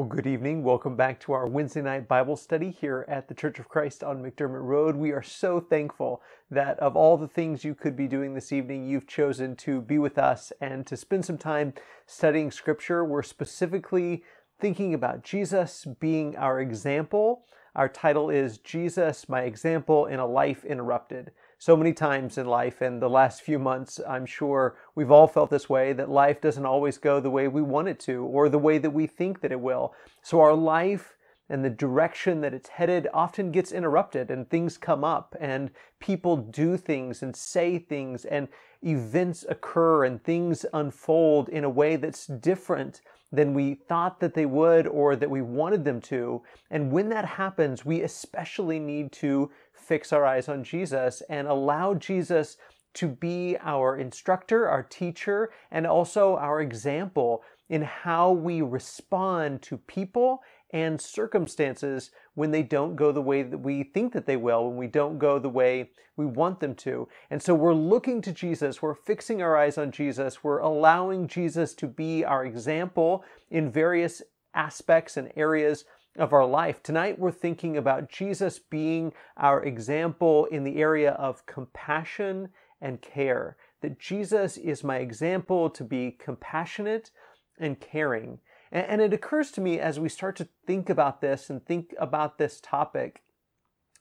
Well, good evening. Welcome back to our Wednesday night Bible study here at the Church of Christ on McDermott Road. We are so thankful that of all the things you could be doing this evening, you've chosen to be with us and to spend some time studying Scripture. We're specifically thinking about Jesus being our example. Our title is Jesus, My Example in a Life Interrupted so many times in life and the last few months i'm sure we've all felt this way that life doesn't always go the way we want it to or the way that we think that it will. So our life and the direction that it's headed often gets interrupted and things come up and people do things and say things and events occur and things unfold in a way that's different than we thought that they would or that we wanted them to. And when that happens, we especially need to fix our eyes on Jesus and allow Jesus to be our instructor, our teacher, and also our example in how we respond to people and circumstances when they don't go the way that we think that they will, when we don't go the way we want them to. And so we're looking to Jesus, we're fixing our eyes on Jesus, we're allowing Jesus to be our example in various aspects and areas of our life. Tonight, we're thinking about Jesus being our example in the area of compassion and care. That Jesus is my example to be compassionate and caring. And, it occurs to me as we start to think about this and think about this topic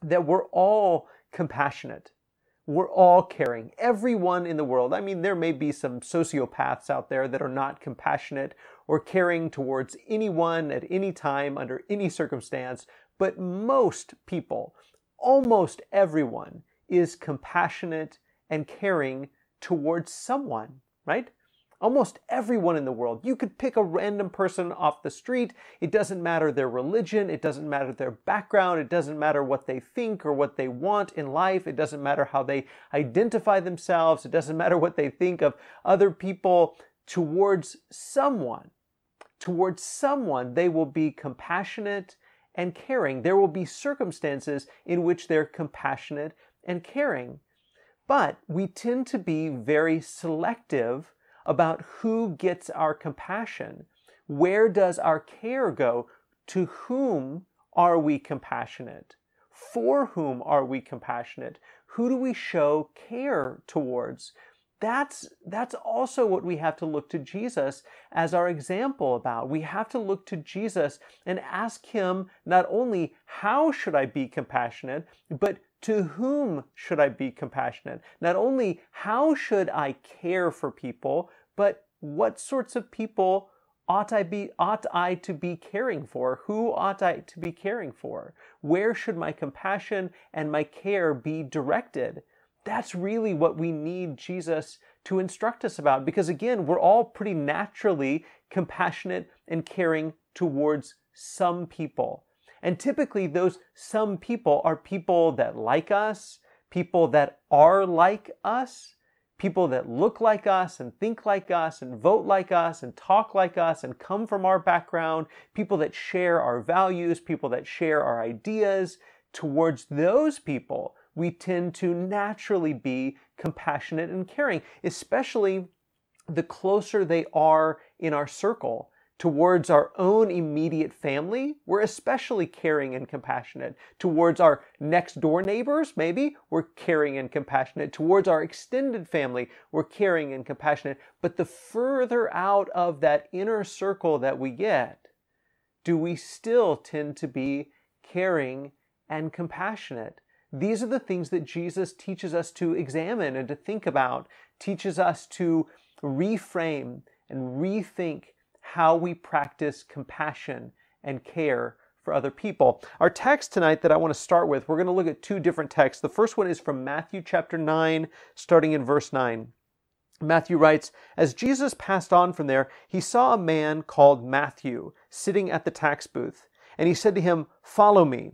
that we're all compassionate we're all caring. Everyone in the world. I mean, there may be some sociopaths out there that are not compassionate or caring towards anyone at any time under any circumstance, but most people, almost everyone, is compassionate and caring towards someone, right? Almost everyone in the world. You could pick a random person off the street. It doesn't matter their religion. It doesn't matter their background. It doesn't matter what they think or what they want in life. It doesn't matter how they identify themselves. It doesn't matter what they think of other people towards someone. Towards someone, they will be compassionate and caring. There will be circumstances in which they're compassionate and caring. But we tend to be very selective about who gets our compassion. Where does our care go? To whom are we compassionate? For whom are we compassionate? Who do we show care towards? That's, that's also what we have to look to Jesus as our example about. We have to look to Jesus and ask him not only how should I be compassionate, but to whom should I be compassionate? Not only how should I care for people, but what sorts of people ought I be ought I to be caring for? Who ought I to be caring for? Where should my compassion and my care be directed? That's really what we need Jesus to instruct us about because again, we're all pretty naturally compassionate and caring towards some people. And typically those some people are people that like us, people that are like us, people that look like us and think like us and vote like us and talk like us and come from our background, people that share our values, people that share our ideas, towards those people, we tend to naturally be compassionate and caring, especially the closer they are in our circle towards our own immediate family, we're especially caring and compassionate. Towards our next door neighbors, maybe, we're caring and compassionate. Towards our extended family, we're caring and compassionate. But the further out of that inner circle that we get, do we still tend to be caring and compassionate? These are the things that Jesus teaches us to examine and to think about, teaches us to reframe and rethink how we practice compassion and care for other people. Our text tonight that I want to start with, we're going to look at two different texts. The first one is from Matthew chapter 9, starting in verse 9. Matthew writes, As Jesus passed on from there, he saw a man called Matthew sitting at the tax booth, and he said to him, Follow me.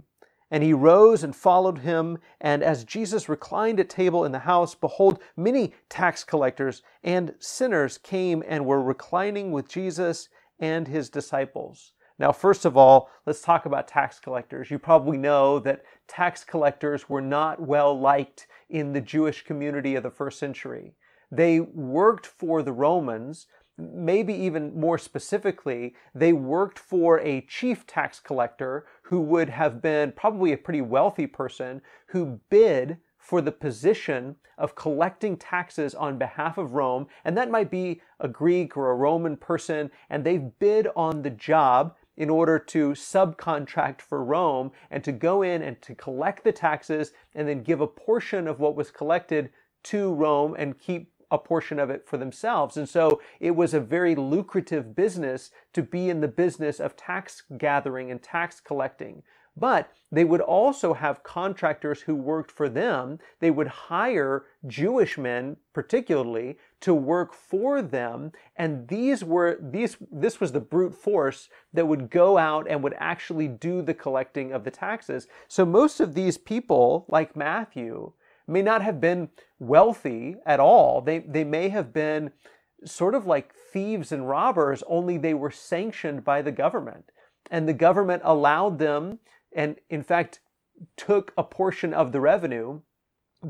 And he rose and followed him. And as Jesus reclined at table in the house, behold, many tax collectors and sinners came and were reclining with Jesus and his disciples. Now, first of all, let's talk about tax collectors. You probably know that tax collectors were not well liked in the Jewish community of the first century. They worked for the Romans maybe even more specifically, they worked for a chief tax collector who would have been probably a pretty wealthy person who bid for the position of collecting taxes on behalf of Rome. And that might be a Greek or a Roman person, and they bid on the job in order to subcontract for Rome and to go in and to collect the taxes and then give a portion of what was collected to Rome and keep a portion of it for themselves. And so it was a very lucrative business to be in the business of tax gathering and tax collecting. But they would also have contractors who worked for them. They would hire Jewish men, particularly, to work for them. And these were, these, this was the brute force that would go out and would actually do the collecting of the taxes. So most of these people, like Matthew, may not have been wealthy at all. They, they may have been sort of like thieves and robbers, only they were sanctioned by the government. And the government allowed them, and in fact, took a portion of the revenue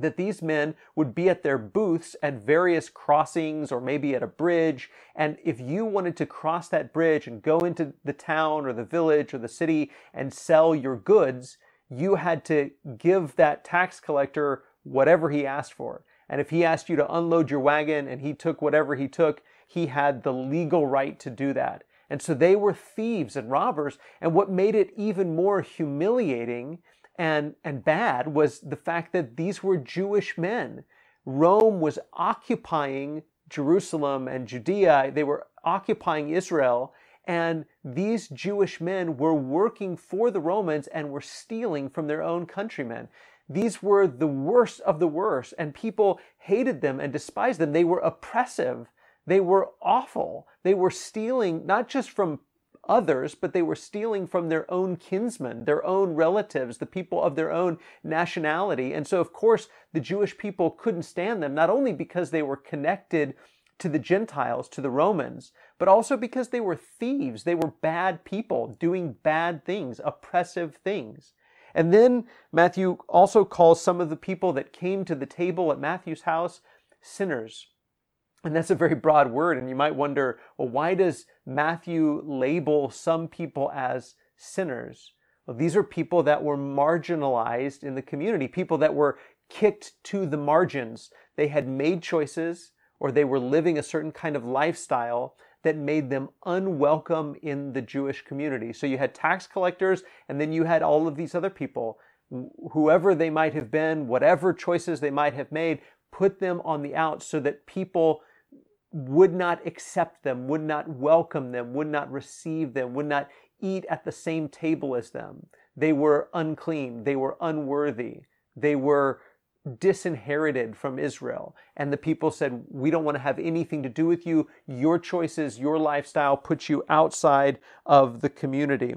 that these men would be at their booths at various crossings or maybe at a bridge. And if you wanted to cross that bridge and go into the town or the village or the city and sell your goods, you had to give that tax collector whatever he asked for. And if he asked you to unload your wagon and he took whatever he took, he had the legal right to do that. And so they were thieves and robbers. And what made it even more humiliating and, and bad was the fact that these were Jewish men. Rome was occupying Jerusalem and Judea. They were occupying Israel. And these Jewish men were working for the Romans and were stealing from their own countrymen. These were the worst of the worst, and people hated them and despised them. They were oppressive. They were awful. They were stealing not just from others, but they were stealing from their own kinsmen, their own relatives, the people of their own nationality. And so, of course, the Jewish people couldn't stand them, not only because they were connected to the Gentiles, to the Romans, but also because they were thieves. They were bad people doing bad things, oppressive things. And then Matthew also calls some of the people that came to the table at Matthew's house sinners. And that's a very broad word. And you might wonder, well, why does Matthew label some people as sinners? Well, these are people that were marginalized in the community, people that were kicked to the margins. They had made choices or they were living a certain kind of lifestyle that made them unwelcome in the Jewish community. So you had tax collectors, and then you had all of these other people, whoever they might have been, whatever choices they might have made, put them on the out so that people would not accept them, would not welcome them, would not receive them, would not eat at the same table as them. They were unclean, they were unworthy, they were disinherited from Israel. And the people said, We don't want to have anything to do with you. Your choices, your lifestyle puts you outside of the community.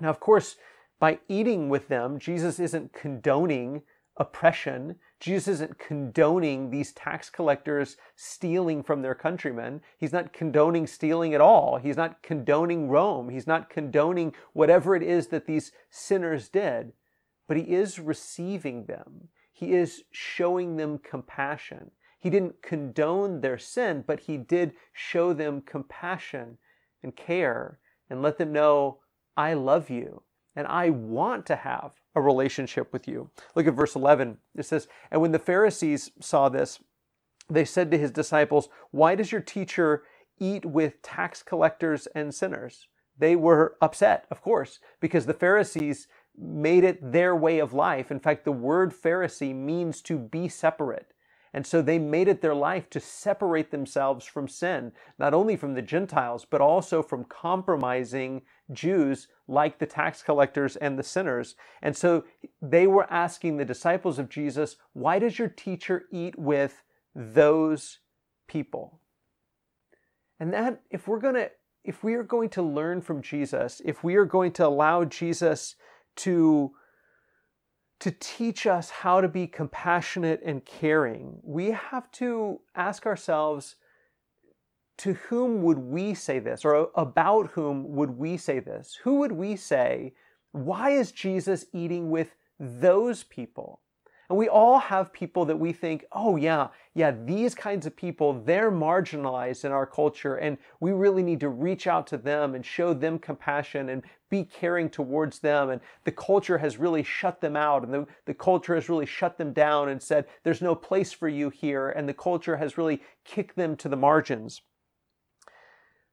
Now, of course, by eating with them, Jesus isn't condoning oppression. Jesus isn't condoning these tax collectors stealing from their countrymen. He's not condoning stealing at all. He's not condoning Rome. He's not condoning whatever it is that these sinners did. But he is receiving them. He is showing them compassion. He didn't condone their sin, but he did show them compassion and care and let them know, I love you and I want to have a relationship with you. Look at verse 11. It says, And when the Pharisees saw this, they said to his disciples, Why does your teacher eat with tax collectors and sinners? They were upset, of course, because the Pharisees made it their way of life. In fact, the word Pharisee means to be separate. And so they made it their life to separate themselves from sin, not only from the Gentiles, but also from compromising Jews like the tax collectors and the sinners. And so they were asking the disciples of Jesus, why does your teacher eat with those people? And that, if we're going to, if we are going to learn from Jesus, if we are going to allow Jesus to to teach us how to be compassionate and caring, we have to ask ourselves to whom would we say this or about whom would we say this? Who would we say, why is Jesus eating with those people? And we all have people that we think, oh, yeah, yeah, these kinds of people, they're marginalized in our culture, and we really need to reach out to them and show them compassion and be caring towards them. And the culture has really shut them out, and the, the culture has really shut them down and said, there's no place for you here, and the culture has really kicked them to the margins.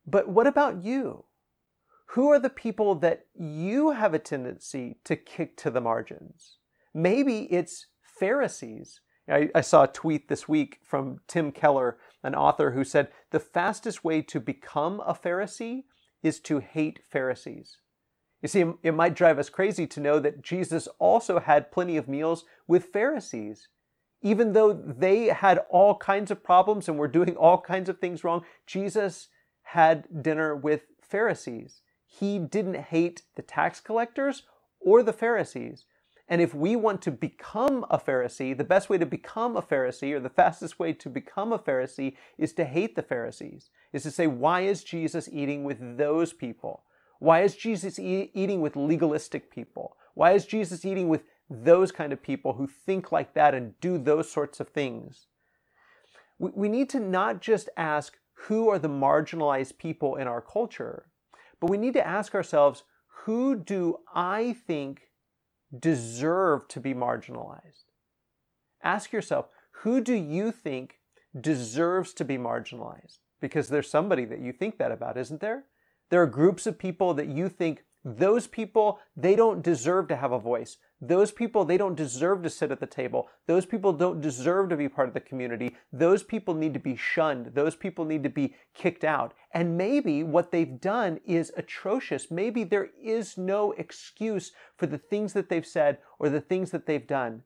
But what about you? Who are the people that you have a tendency to kick to the margins? Maybe it's Pharisees. I, I, saw a tweet this week from Tim Keller, an author, who said the fastest way to become a Pharisee is to hate Pharisees. You see, it might drive us crazy to know that Jesus also had plenty of meals with Pharisees. Even though they had all kinds of problems and were doing all kinds of things wrong, Jesus had dinner with Pharisees. He didn't hate the tax collectors or the Pharisees. And if we want to become a Pharisee, the best way to become a Pharisee, or the fastest way to become a Pharisee, is to hate the Pharisees, is to say, why is Jesus eating with those people? Why is Jesus e- eating with legalistic people? Why is Jesus eating with those kind of people who think like that and do those sorts of things? We, we need to not just ask who are the marginalized people in our culture, but we need to ask ourselves, who do I think deserve to be marginalized? Ask yourself, who do you think deserves to be marginalized? Because there's somebody that you think that about, isn't there? There are groups of people that you think those people, they don't deserve to have a voice. Those people, they don't deserve to sit at the table. Those people don't deserve to be part of the community. Those people need to be shunned. Those people need to be kicked out. And maybe what they've done is atrocious. Maybe there is no excuse for the things that they've said or the things that they've done.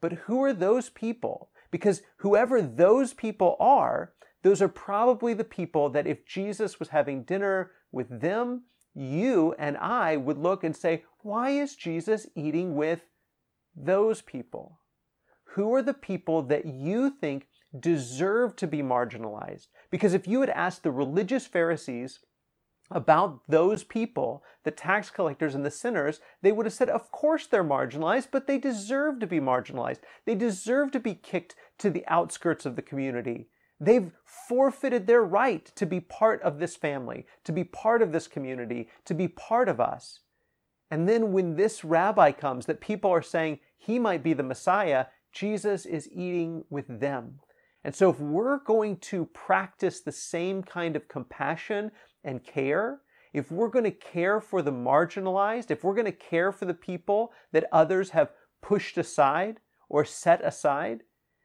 But who are those people? Because whoever those people are, those are probably the people that if Jesus was having dinner with them, you and I would look and say, why is Jesus eating with those people? Who are the people that you think deserve to be marginalized? Because if you had asked the religious Pharisees about those people, the tax collectors and the sinners, they would have said, of course they're marginalized, but they deserve to be marginalized. They deserve to be kicked to the outskirts of the community. They've forfeited their right to be part of this family, to be part of this community, to be part of us. And then when this rabbi comes that people are saying he might be the Messiah, Jesus is eating with them. And so if we're going to practice the same kind of compassion and care, if we're going to care for the marginalized, if we're going to care for the people that others have pushed aside or set aside,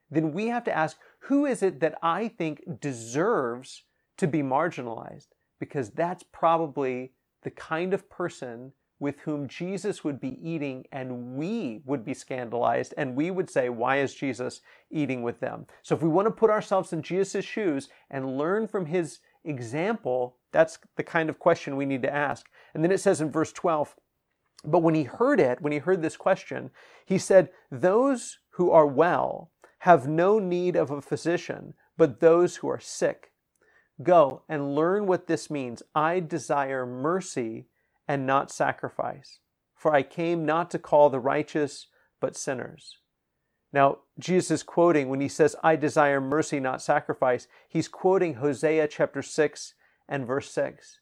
then we have to ask, who is it that I think deserves to be marginalized? Because that's probably the kind of person with whom Jesus would be eating and we would be scandalized and we would say, Why is Jesus eating with them? So if we want to put ourselves in Jesus' shoes and learn from his example, that's the kind of question we need to ask. And then it says in verse 12, but when he heard it, when he heard this question, he said, Those who are well have no need of a physician, but those who are sick. Go and learn what this means. I desire mercy and not sacrifice. For I came not to call the righteous, but sinners. Now, Jesus is quoting when he says, I desire mercy, not sacrifice, he's quoting Hosea chapter 6 and verse 6.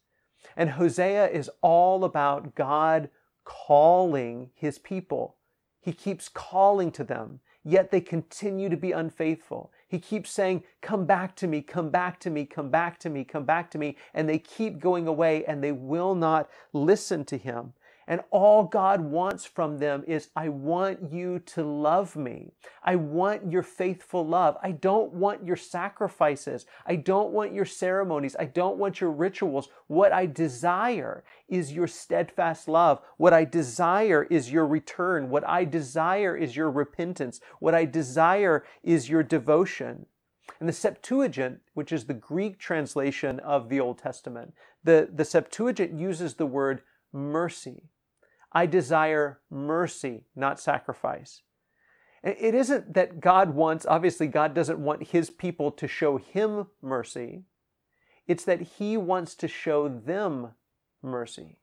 And Hosea is all about God calling his people. He keeps calling to them, yet they continue to be unfaithful. He keeps saying, Come back to me, come back to me, come back to me, come back to me. And they keep going away and they will not listen to him. And all God wants from them is, I want you to love me. I want your faithful love. I don't want your sacrifices. I don't want your ceremonies. I don't want your rituals. What I desire is your steadfast love. What I desire is your return. What I desire is your repentance. What I desire is your devotion. And the Septuagint, which is the Greek translation of the Old Testament, the, the Septuagint uses the word mercy. I desire mercy, not sacrifice. It isn't that God wants, obviously, God doesn't want his people to show him mercy. It's that he wants to show them mercy.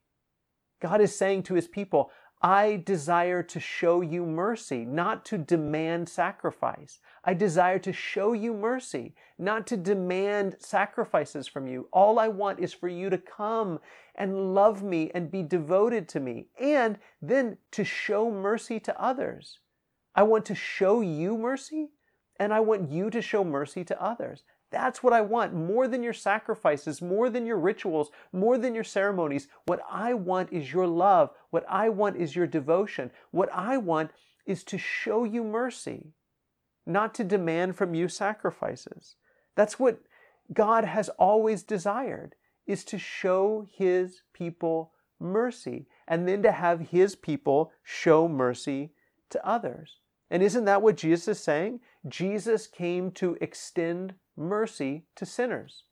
God is saying to his people, I desire to show you mercy, not to demand sacrifice. I desire to show you mercy, not to demand sacrifices from you. All I want is for you to come and love me and be devoted to me, and then to show mercy to others. I want to show you mercy, and I want you to show mercy to others. That's what I want more than your sacrifices, more than your rituals, more than your ceremonies. What I want is your love. What I want is your devotion. What I want is to show you mercy, not to demand from you sacrifices. That's what God has always desired is to show his people mercy and then to have his people show mercy to others. And isn't that what Jesus is saying? Jesus came to extend mercy to sinners.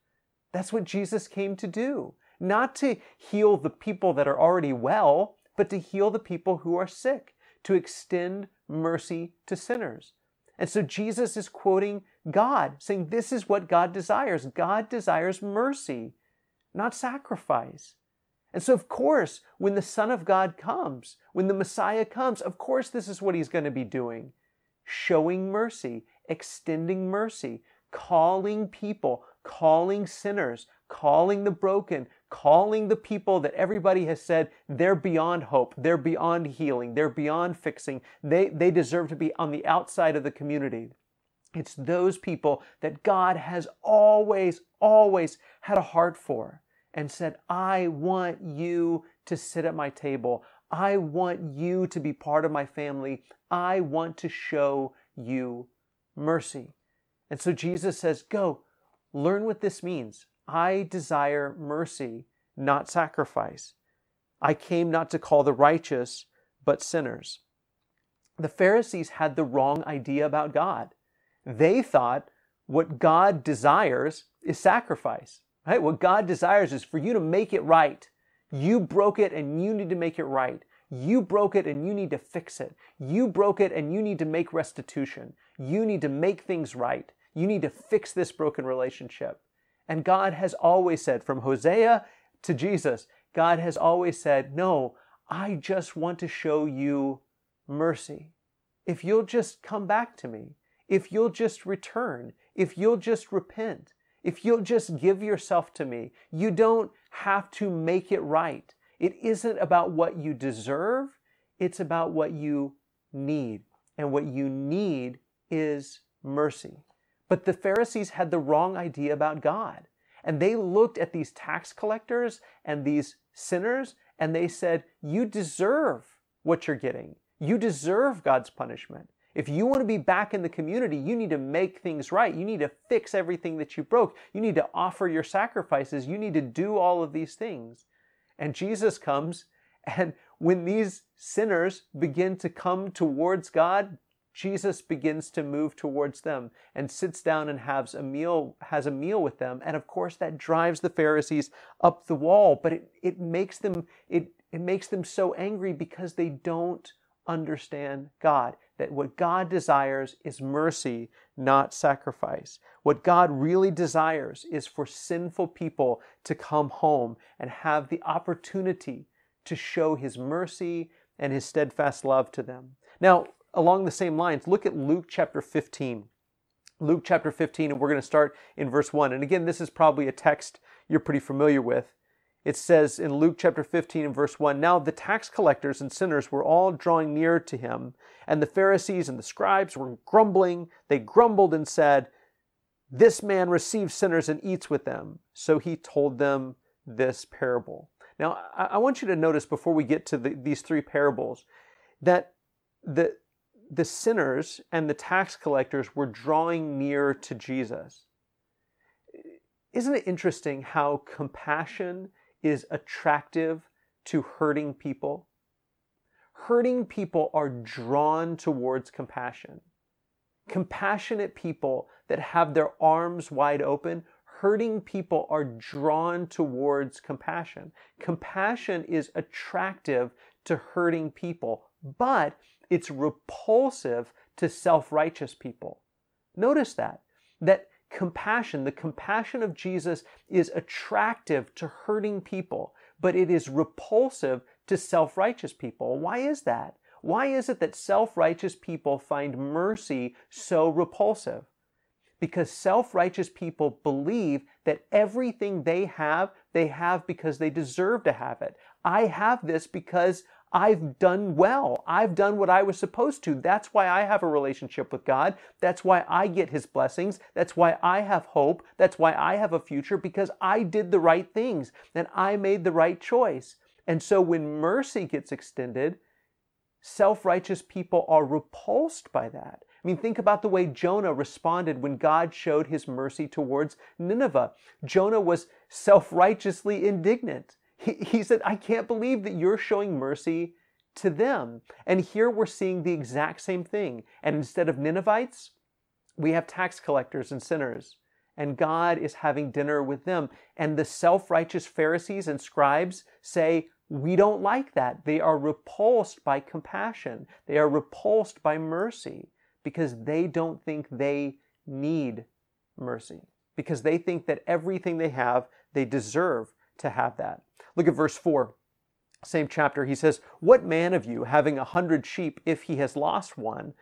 That's what Jesus came to do. Not to heal the people that are already well, but to heal the people who are sick, to extend mercy to sinners. And so Jesus is quoting God, saying, This is what God desires. God desires mercy, not sacrifice. And so, of course, when the Son of God comes, when the Messiah comes, of course, this is what he's going to be doing showing mercy, extending mercy, calling people, calling sinners, calling the broken, calling the people that everybody has said they're beyond hope, they're beyond healing, they're beyond fixing, they, they deserve to be on the outside of the community. It's those people that God has always, always had a heart for and said, I want you to sit at my table. I want you to be part of my family. I want to show you mercy. And so Jesus says, Go, learn what this means. I desire mercy, not sacrifice. I came not to call the righteous, but sinners. The Pharisees had the wrong idea about God. They thought what God desires is sacrifice. Right? What God desires is for you to make it right. You broke it and you need to make it right. You broke it and you need to fix it. You broke it and you need to make restitution. You need to make things right. You need to fix this broken relationship. And God has always said, from Hosea to Jesus, God has always said, No, I just want to show you mercy. If you'll just come back to me, if you'll just return, if you'll just repent, if you'll just give yourself to me, you don't have to make it right. It isn't about what you deserve, it's about what you need. And what you need is mercy. But the Pharisees had the wrong idea about God. And they looked at these tax collectors and these sinners and they said, You deserve what you're getting. You deserve God's punishment. If you want to be back in the community, you need to make things right. You need to fix everything that you broke. You need to offer your sacrifices. You need to do all of these things. And Jesus comes, and when these sinners begin to come towards God, Jesus begins to move towards them and sits down and has a meal, has a meal with them. And of course, that drives the Pharisees up the wall, but it, it makes them, it, it makes them so angry because they don't understand God. That what God desires is mercy, not sacrifice. What God really desires is for sinful people to come home and have the opportunity to show his mercy and his steadfast love to them. Now, along the same lines, look at Luke chapter 15. Luke chapter 15, and we're going to start in verse 1. And again, this is probably a text you're pretty familiar with. It says in Luke chapter 15 and verse 1 Now the tax collectors and sinners were all drawing near to him, and the Pharisees and the scribes were grumbling. They grumbled and said, This man receives sinners and eats with them. So he told them this parable. Now, I, want you to notice before we get to the, these three parables that the, the sinners and the tax collectors were drawing near to Jesus. Isn't it interesting how compassion is attractive to hurting people? Hurting people are drawn towards compassion. Compassionate people that have their arms wide open, hurting people are drawn towards compassion. Compassion is attractive to hurting people, but it's repulsive to self righteous people. Notice that, that compassion, the compassion of Jesus is attractive to hurting people, but it is repulsive to self righteous people. Why is that? Why is it that self righteous people find mercy so repulsive? Because self righteous people believe that everything they have, they have because they deserve to have it. I have this because I've done well. I've done what I was supposed to. That's why I have a relationship with God. That's why I get His blessings. That's why I have hope. That's why I have a future because I did the right things and I made the right choice. And so when mercy gets extended, self righteous people are repulsed by that. I mean, think about the way Jonah responded when God showed his mercy towards Nineveh. Jonah was self righteously indignant. He, said, I can't believe that you're showing mercy to them. And here we're seeing the exact same thing. And instead of Ninevites, we have tax collectors and sinners. And God is having dinner with them. And the self righteous Pharisees and scribes say, We don't like that. They are repulsed by compassion, they are repulsed by mercy because they don't think they need mercy, because they think that everything they have, they deserve to have that. Look at verse 4. Same chapter, he says, What man of you, having a hundred sheep, if he has lost one,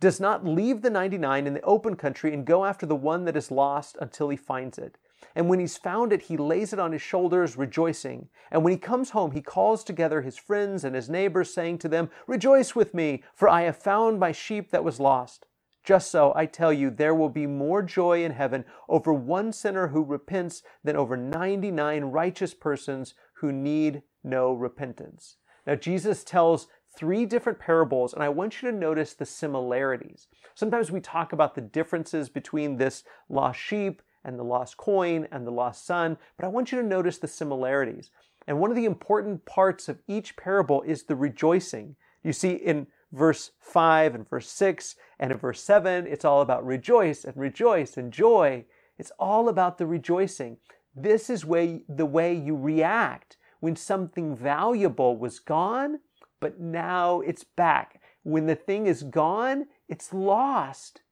does not leave the 99 in the open country and go after the one that is lost until he finds it? And when he's found it, he lays it on his shoulders, rejoicing. And when he comes home, he calls together his friends and his neighbors, saying to them, Rejoice with me, for I have found my sheep that was lost. Just so, I tell you, there will be more joy in heaven over one sinner who repents than over 99 righteous persons who need no repentance. Now, Jesus tells three different parables, and I want you to notice the similarities. Sometimes we talk about the differences between this lost sheep and the lost coin and the lost son, but I want you to notice the similarities. And one of the important parts of each parable is the rejoicing. You see, in verse 5 and verse 6 and in verse 7, it's all about rejoice and rejoice and joy. It's all about the rejoicing. This is way, the way you react when something valuable was gone, but now it's back. When the thing is gone, it's lost.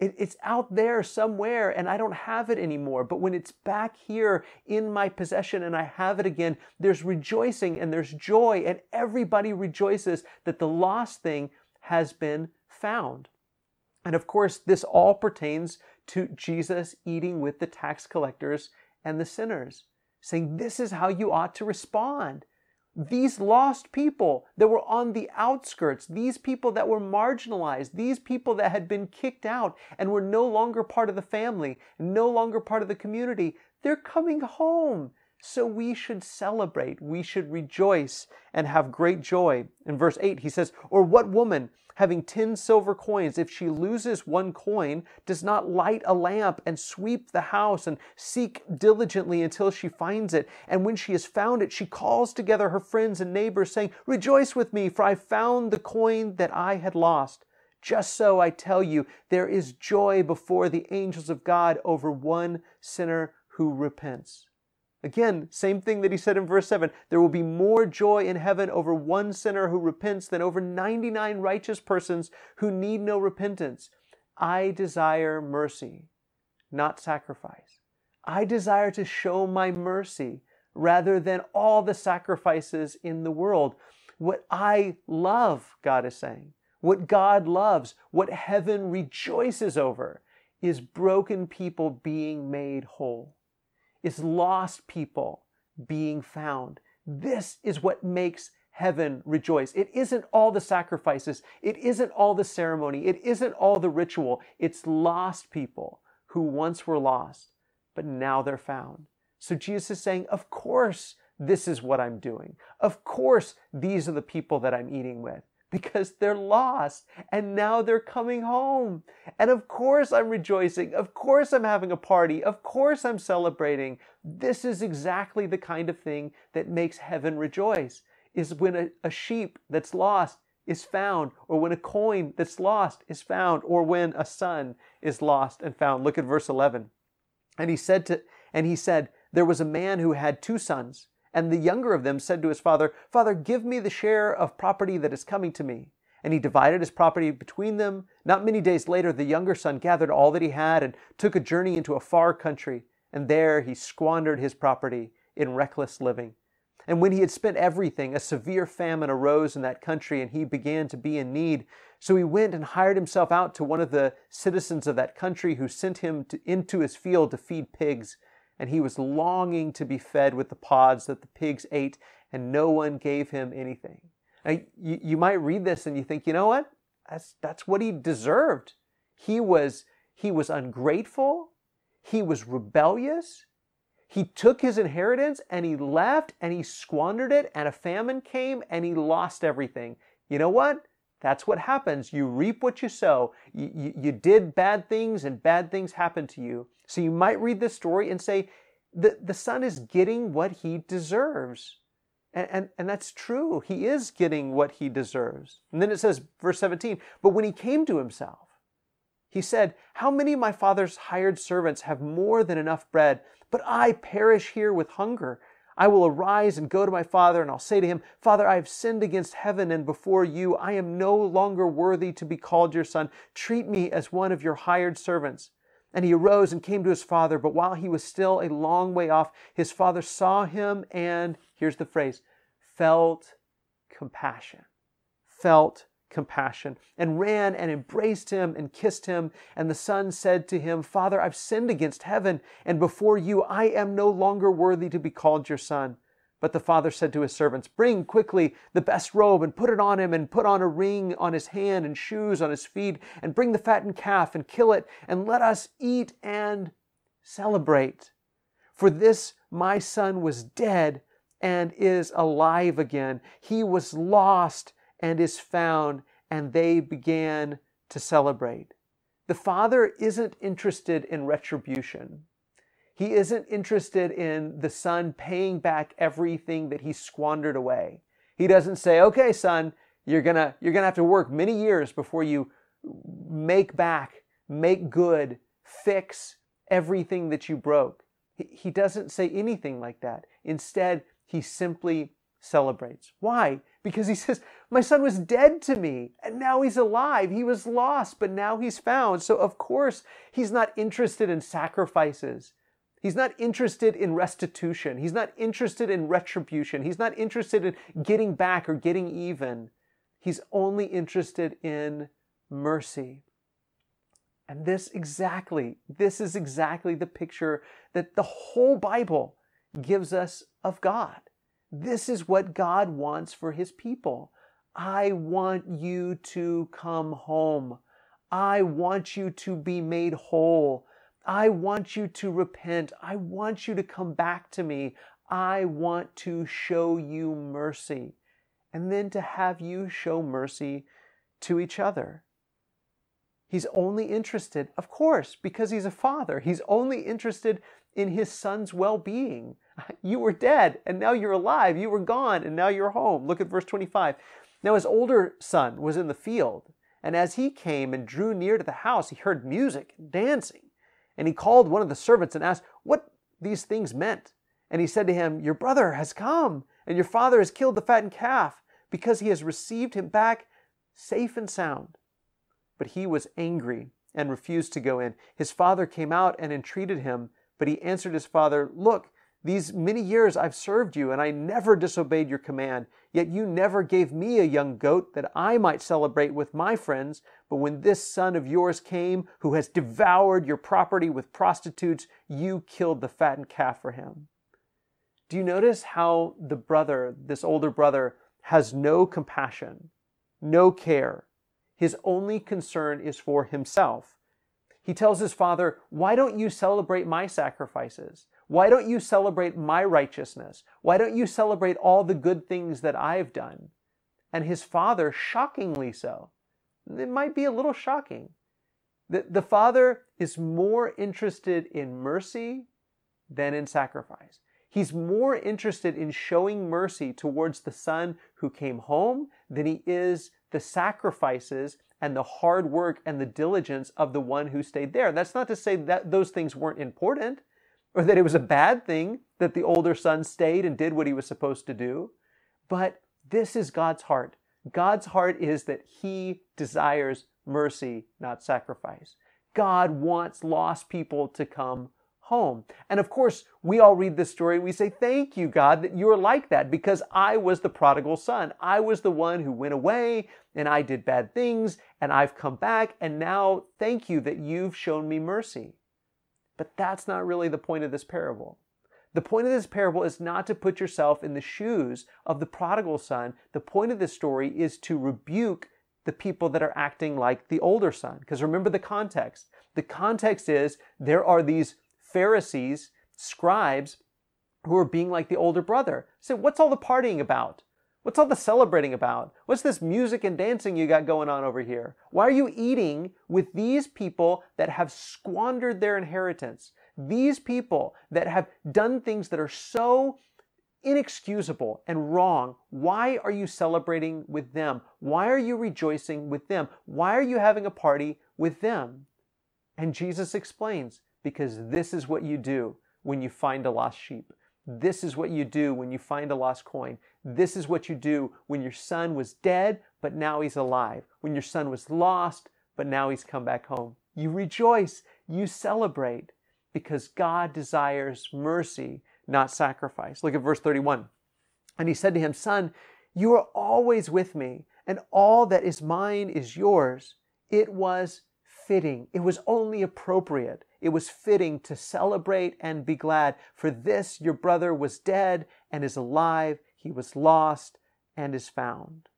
It, it's out there somewhere and I don't have it anymore. But when it's back here in my possession and I have it again, there's rejoicing and there's joy, and everybody rejoices that the lost thing has been found. And of course, this all pertains to Jesus eating with the tax collectors and the sinners, saying, This is how you ought to respond. These lost people that were on the outskirts, these people that were marginalized, these people that had been kicked out and were no longer part of the family, no longer part of the community, they're coming home. So we should celebrate, we should rejoice and have great joy. In verse 8, he says, Or what woman having 10 silver coins, if she loses one coin, does not light a lamp and sweep the house and seek diligently until she finds it. And when she has found it, she calls together her friends and neighbors, saying, Rejoice with me, for I found the coin that I had lost. Just so I tell you, there is joy before the angels of God over one sinner who repents. Again, same thing that he said in verse 7 there will be more joy in heaven over one sinner who repents than over 99 righteous persons who need no repentance. I desire mercy, not sacrifice. I desire to show my mercy rather than all the sacrifices in the world. What I love, God is saying, what God loves, what heaven rejoices over, is broken people being made whole is lost people being found. This is what makes heaven rejoice. It isn't all the sacrifices, it isn't all the ceremony, it isn't all the ritual. It's lost people who once were lost, but now they're found. So Jesus is saying, Of course, this is what I'm doing. Of course, these are the people that I'm eating with because they're lost and now they're coming home. And of course I'm rejoicing. Of course I'm having a party. Of course I'm celebrating. This is exactly the kind of thing that makes heaven rejoice is when a, a sheep that's lost is found or when a coin that's lost is found or when a son is lost and found. Look at verse 11. And he said to and he said there was a man who had two sons and the younger of them said to his father, Father, give me the share of property that is coming to me. And he divided his property between them. Not many days later, the younger son gathered all that he had and took a journey into a far country. And there he squandered his property in reckless living. And when he had spent everything, a severe famine arose in that country, and he began to be in need. So he went and hired himself out to one of the citizens of that country, who sent him to, into his field to feed pigs. And he was longing to be fed with the pods that the pigs ate, and no one gave him anything. Now, you, you might read this and you think, you know what? That's, that's what he deserved. He was, he was ungrateful. He was rebellious. He took his inheritance and he left and he squandered it, and a famine came and he lost everything. You know what? That's what happens. You reap what you sow. You, you, you, did bad things and bad things happened to you. So you might read this story and say, the, the son is getting what he deserves. And, and, and that's true. He is getting what he deserves. And then it says, verse 17, but when he came to himself, he said, How many of my father's hired servants have more than enough bread, but I perish here with hunger? I will arise and go to my father, and I'll say to him, Father, I have sinned against heaven and before you. I am no longer worthy to be called your son. Treat me as one of your hired servants. And he arose and came to his father, but while he was still a long way off, his father saw him and, here's the phrase, felt compassion. Felt compassion and ran and embraced him and kissed him. And the son said to him, Father, I've sinned against heaven and before you. I am no longer worthy to be called your son. But the father said to his servants, Bring quickly the best robe and put it on him, and put on a ring on his hand and shoes on his feet, and bring the fattened calf and kill it, and let us eat and celebrate. For this my son was dead and is alive again. He was lost and is found, and they began to celebrate. The Father isn't interested in retribution. He isn't interested in the Son paying back everything that he squandered away. He doesn't say, okay, son, you're gonna, you're gonna have to work many years before you make back, make good, fix everything that you broke. He doesn't say anything like that. Instead, he simply celebrates. Why? Because he says, My son was dead to me, and now he's alive. He was lost, but now he's found. So, of course, he's not interested in sacrifices. He's not interested in restitution. He's not interested in retribution. He's not interested in getting back or getting even. He's only interested in mercy. And this exactly, this is exactly the picture that the whole Bible gives us of God. This is what God wants for his people. I want you to come home. I want you to be made whole. I want you to repent. I want you to come back to me. I want to show you mercy. And then to have you show mercy to each other. He's only interested, of course, because he's a father, he's only interested in his son's well being. You were dead and now you're alive. You were gone and now you're home. Look at verse 25. Now his older son was in the field, and as he came and drew near to the house, he heard music and dancing. And he called one of the servants and asked what these things meant. And he said to him, Your brother has come, and your father has killed the fattened calf, because he has received him back safe and sound. But he was angry and refused to go in. His father came out and entreated him, but he answered his father, Look, these many years I've served you, and I never disobeyed your command. Yet you never gave me a young goat that I might celebrate with my friends. But when this son of yours came, who has devoured your property with prostitutes, you killed the fattened calf for him. Do you notice how the brother, this older brother, has no compassion, no care? His only concern is for himself. He tells his father, Why don't you celebrate my sacrifices? Why don't you celebrate my righteousness? Why don't you celebrate all the good things that I've done? And his father, shockingly so, it might be a little shocking. The, the father is more interested in mercy than in sacrifice. He's more interested in showing mercy towards the son who came home than he is the sacrifices and the hard work and the diligence of the one who stayed there. That's not to say that those things weren't important or that it was a bad thing that the older son stayed and did what he was supposed to do. But this is God's heart. God's heart is that he desires mercy, not sacrifice. God wants lost people to come home. And of course, we all read this story and we say, Thank you, God, that you're like that because I was the prodigal son. I was the one who went away and I did bad things and I've come back. And now thank you that you've shown me mercy. But that's not really the point of this parable. The point of this parable is not to put yourself in the shoes of the prodigal son. The point of this story is to rebuke the people that are acting like the older son. Because remember the context. The context is there are these Pharisees, scribes, who are being like the older brother. So, what's all the partying about? What's all the celebrating about? What's this music and dancing you got going on over here? Why are you eating with these people that have squandered their inheritance? These people that have done things that are so inexcusable and wrong. Why are you celebrating with them? Why are you rejoicing with them? Why are you having a party with them? And Jesus explains because this is what you do when you find a lost sheep. This is what you do when you find a lost coin. This is what you do when your son was dead, but now he's alive. When your son was lost, but now he's come back home. You rejoice, you celebrate, because God desires mercy not sacrifice. Look at verse 31. And he said to him, Son, you are always with me, and all that is mine is yours. It was fitting. It was only appropriate. It was fitting to celebrate and be glad. For this your brother was dead and is alive. He was lost and is found.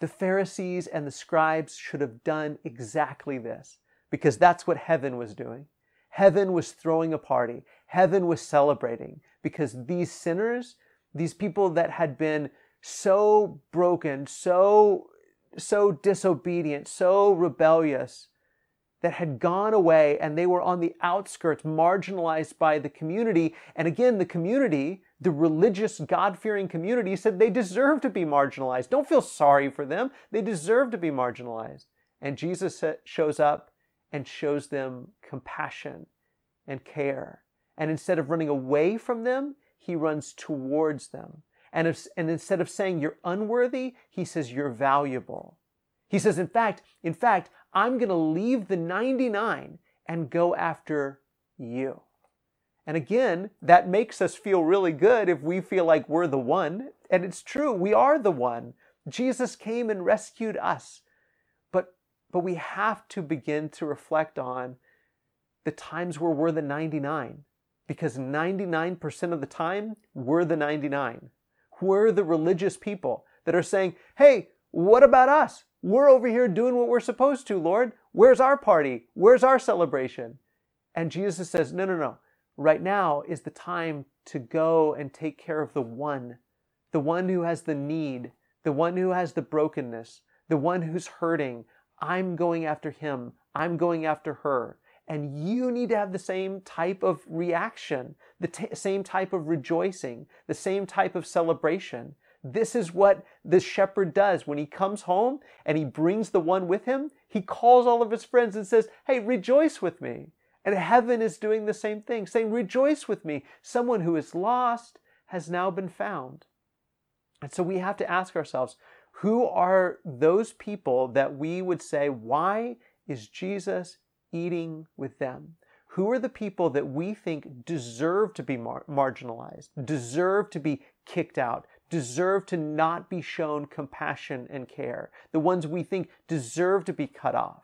The Pharisees and the scribes should have done exactly this because that's what heaven was doing. Heaven was throwing a party. Heaven was celebrating because these sinners, these people that had been so broken, so, so disobedient, so rebellious, that had gone away and they were on the outskirts, marginalized by the community. And again, the community, the religious, God fearing community, said they deserve to be marginalized. Don't feel sorry for them. They deserve to be marginalized. And Jesus shows up and shows them compassion and care. And instead of running away from them, he runs towards them. And, if, and instead of saying you're unworthy, he says you're valuable. He says, in fact, in fact, I'm going to leave the 99 and go after you. And again, that makes us feel really good if we feel like we're the one. And it's true, we are the one. Jesus came and rescued us. But, but we have to begin to reflect on the times where we're the 99 because 99% of the time we're the 99. We're the religious people that are saying, hey, what about us? We're over here doing what we're supposed to, Lord. Where's our party? Where's our celebration? And Jesus says, no, no, no. Right now is the time to go and take care of the one, the one who has the need, the one who has the brokenness, the one who's hurting. I'm going after him. I'm going after her. And you need to have the same type of reaction, the t- same type of rejoicing, the same type of celebration. This is what the shepherd does when he comes home and he brings the one with him. He calls all of his friends and says, Hey, rejoice with me. And heaven is doing the same thing, saying, Rejoice with me. Someone who is lost has now been found. And so we have to ask ourselves, who are those people that we would say, Why is Jesus eating with them? Who are the people that we think deserve to be mar- marginalized, deserve to be kicked out, deserve to not be shown compassion and care? The ones we think deserve to be cut off.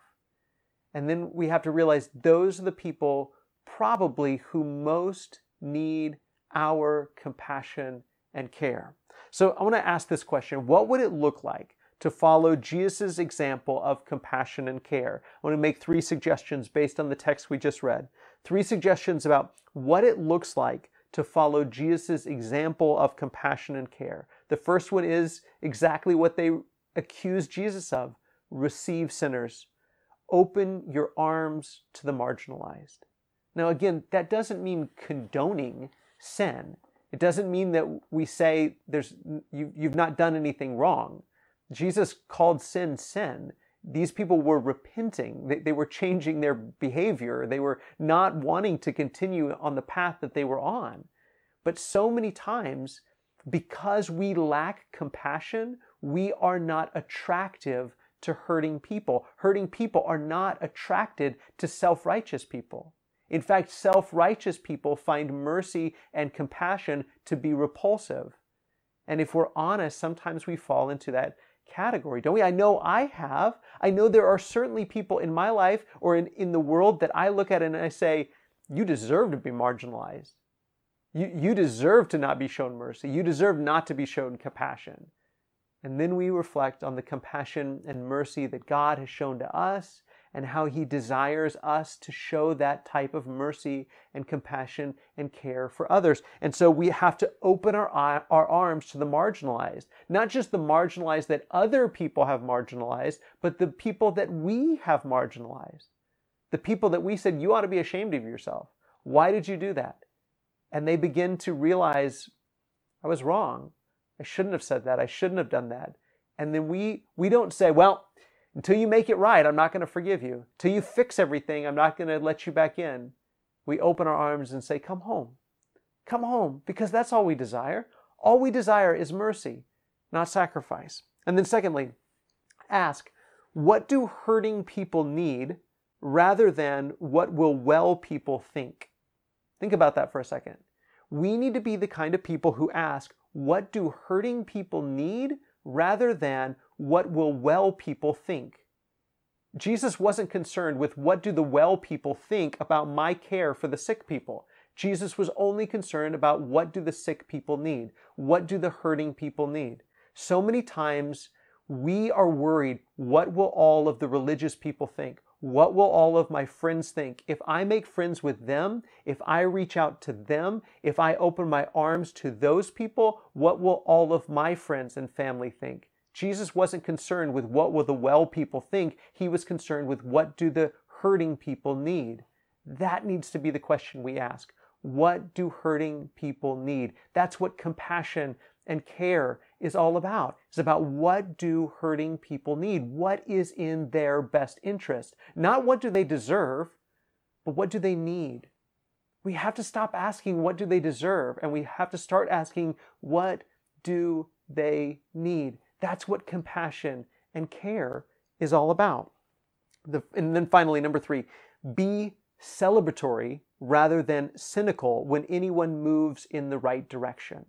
And then we have to realize those are the people probably who most need our compassion and care. So I want to ask this question What would it look like to follow Jesus' example of compassion and care. I want to make three suggestions based on the text we just read. Three suggestions about what it looks like to follow Jesus' example of compassion and care. The first one is exactly what they accuse Jesus of receive sinners, open your arms to the marginalized. Now, again, that doesn't mean condoning sin. It doesn't mean that we say there's you, you've not done anything wrong. Jesus called sin sin. These people were repenting. They, they were changing their behavior. They were not wanting to continue on the path that they were on. But so many times, because we lack compassion, we are not attractive to hurting people. Hurting people are not attracted to self righteous people. In fact, self righteous people find mercy and compassion to be repulsive. And if we're honest, sometimes we fall into that category, don't we? I know I have. I know there are certainly people in my life or in, in the world that I look at and I say, you deserve to be marginalized. You, you deserve to not be shown mercy. You deserve not to be shown compassion. And then we reflect on the compassion and mercy that God has shown to us and how he desires us to show that type of mercy and compassion and care for others. And so we have to open our, our arms to the marginalized, not just the marginalized that other people have marginalized, but the people that we have marginalized. The people that we said, you ought to be ashamed of yourself. Why did you do that? And they begin to realize, I was wrong. I shouldn't have said that. I shouldn't have done that. And then we, we don't say, well, until you make it right, I'm not going to forgive you. Until you fix everything, I'm not going to let you back in. We open our arms and say, Come home. Come home, because that's all we desire. All we desire is mercy, not sacrifice. And then, secondly, ask, What do hurting people need rather than what will well people think? Think about that for a second. We need to be the kind of people who ask, What do hurting people need rather than what will well people think? Jesus wasn't concerned with what do the well people think about my care for the sick people. Jesus was only concerned about what do the sick people need? What do the hurting people need? So many times we are worried, what will all of the religious people think? What will all of my friends think? If I make friends with them, if I reach out to them, if I open my arms to those people, what will all of my friends and family think? Jesus wasn't concerned with what will the well people think. He was concerned with what do the hurting people need. That needs to be the question we ask. What do hurting people need? That's what compassion and care is all about. It's about what do hurting people need? What is in their best interest? Not what do they deserve, but what do they need? We have to stop asking what do they deserve and we have to start asking what do they need? That's what compassion and care is all about. The, and then finally, number three, be celebratory rather than cynical when anyone moves in the right direction.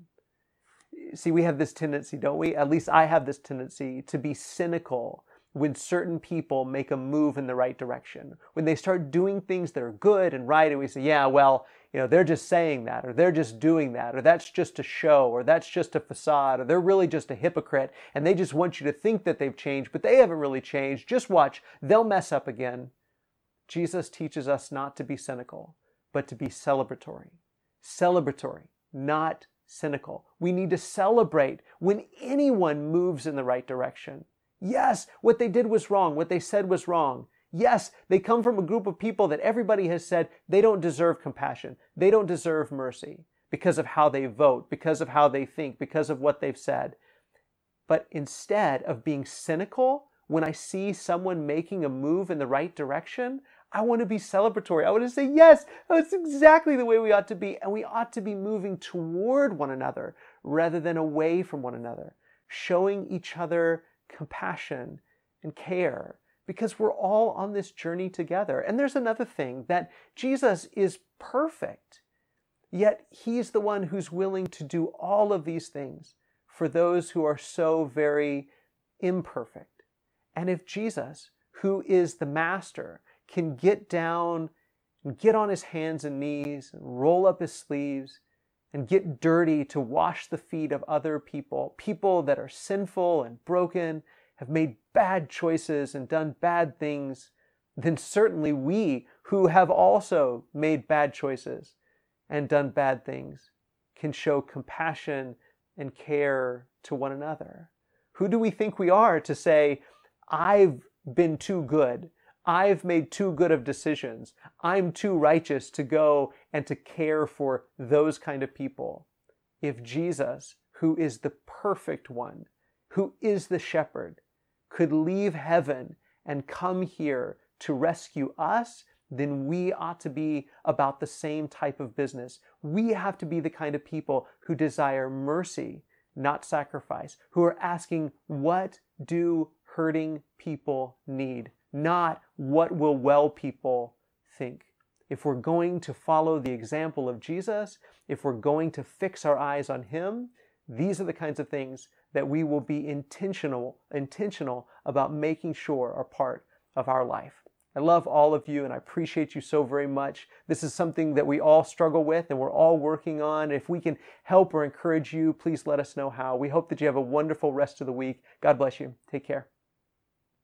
See, we have this tendency, don't we? At least I have this tendency to be cynical when certain people make a move in the right direction. When they start doing things that are good and right, and we say, yeah, well, you know, they're just saying that, or they're just doing that, or that's just a show, or that's just a facade, or they're really just a hypocrite, and they just want you to think that they've changed, but they haven't really changed. Just watch, they'll mess up again. Jesus teaches us not to be cynical, but to be celebratory. Celebratory, not cynical. We need to celebrate when anyone moves in the right direction. Yes, what they did was wrong. What they said was wrong. Yes, they come from a group of people that everybody has said they don't deserve compassion. They don't deserve mercy because of how they vote, because of how they think, because of what they've said. But instead of being cynical, when I see someone making a move in the right direction, I want to be celebratory. I want to say, yes, that's exactly the way we ought to be. And we ought to be moving toward one another rather than away from one another, showing each other compassion and care because we're all on this journey together. And there's another thing that Jesus is perfect, yet he's the one who's willing to do all of these things for those who are so very imperfect. And if Jesus, who is the master, can get down and get on his hands and knees and roll up his sleeves and get dirty to wash the feet of other people, people that are sinful and broken have made bad choices and done bad things, then certainly we who have also made bad choices and done bad things can show compassion and care to one another. Who do we think we are to say, I've been too good? I've made too good of decisions. I'm too righteous to go and to care for those kind of people. If Jesus, who is the perfect one, who is the shepherd, could leave heaven and come here to rescue us, then we ought to be about the same type of business. We have to be the kind of people who desire mercy, not sacrifice, who are asking, what do hurting people need? Not what will well people think. if we're going to follow the example of Jesus, if we're going to fix our eyes on Him, these are the kinds of things that we will be intentional, intentional about making sure are part of our life. I love all of you and I appreciate you so very much. This is something that we all struggle with and we're all working on. If we can help or encourage you, please let us know how. We hope that you have a wonderful rest of the week. God bless you. Take care.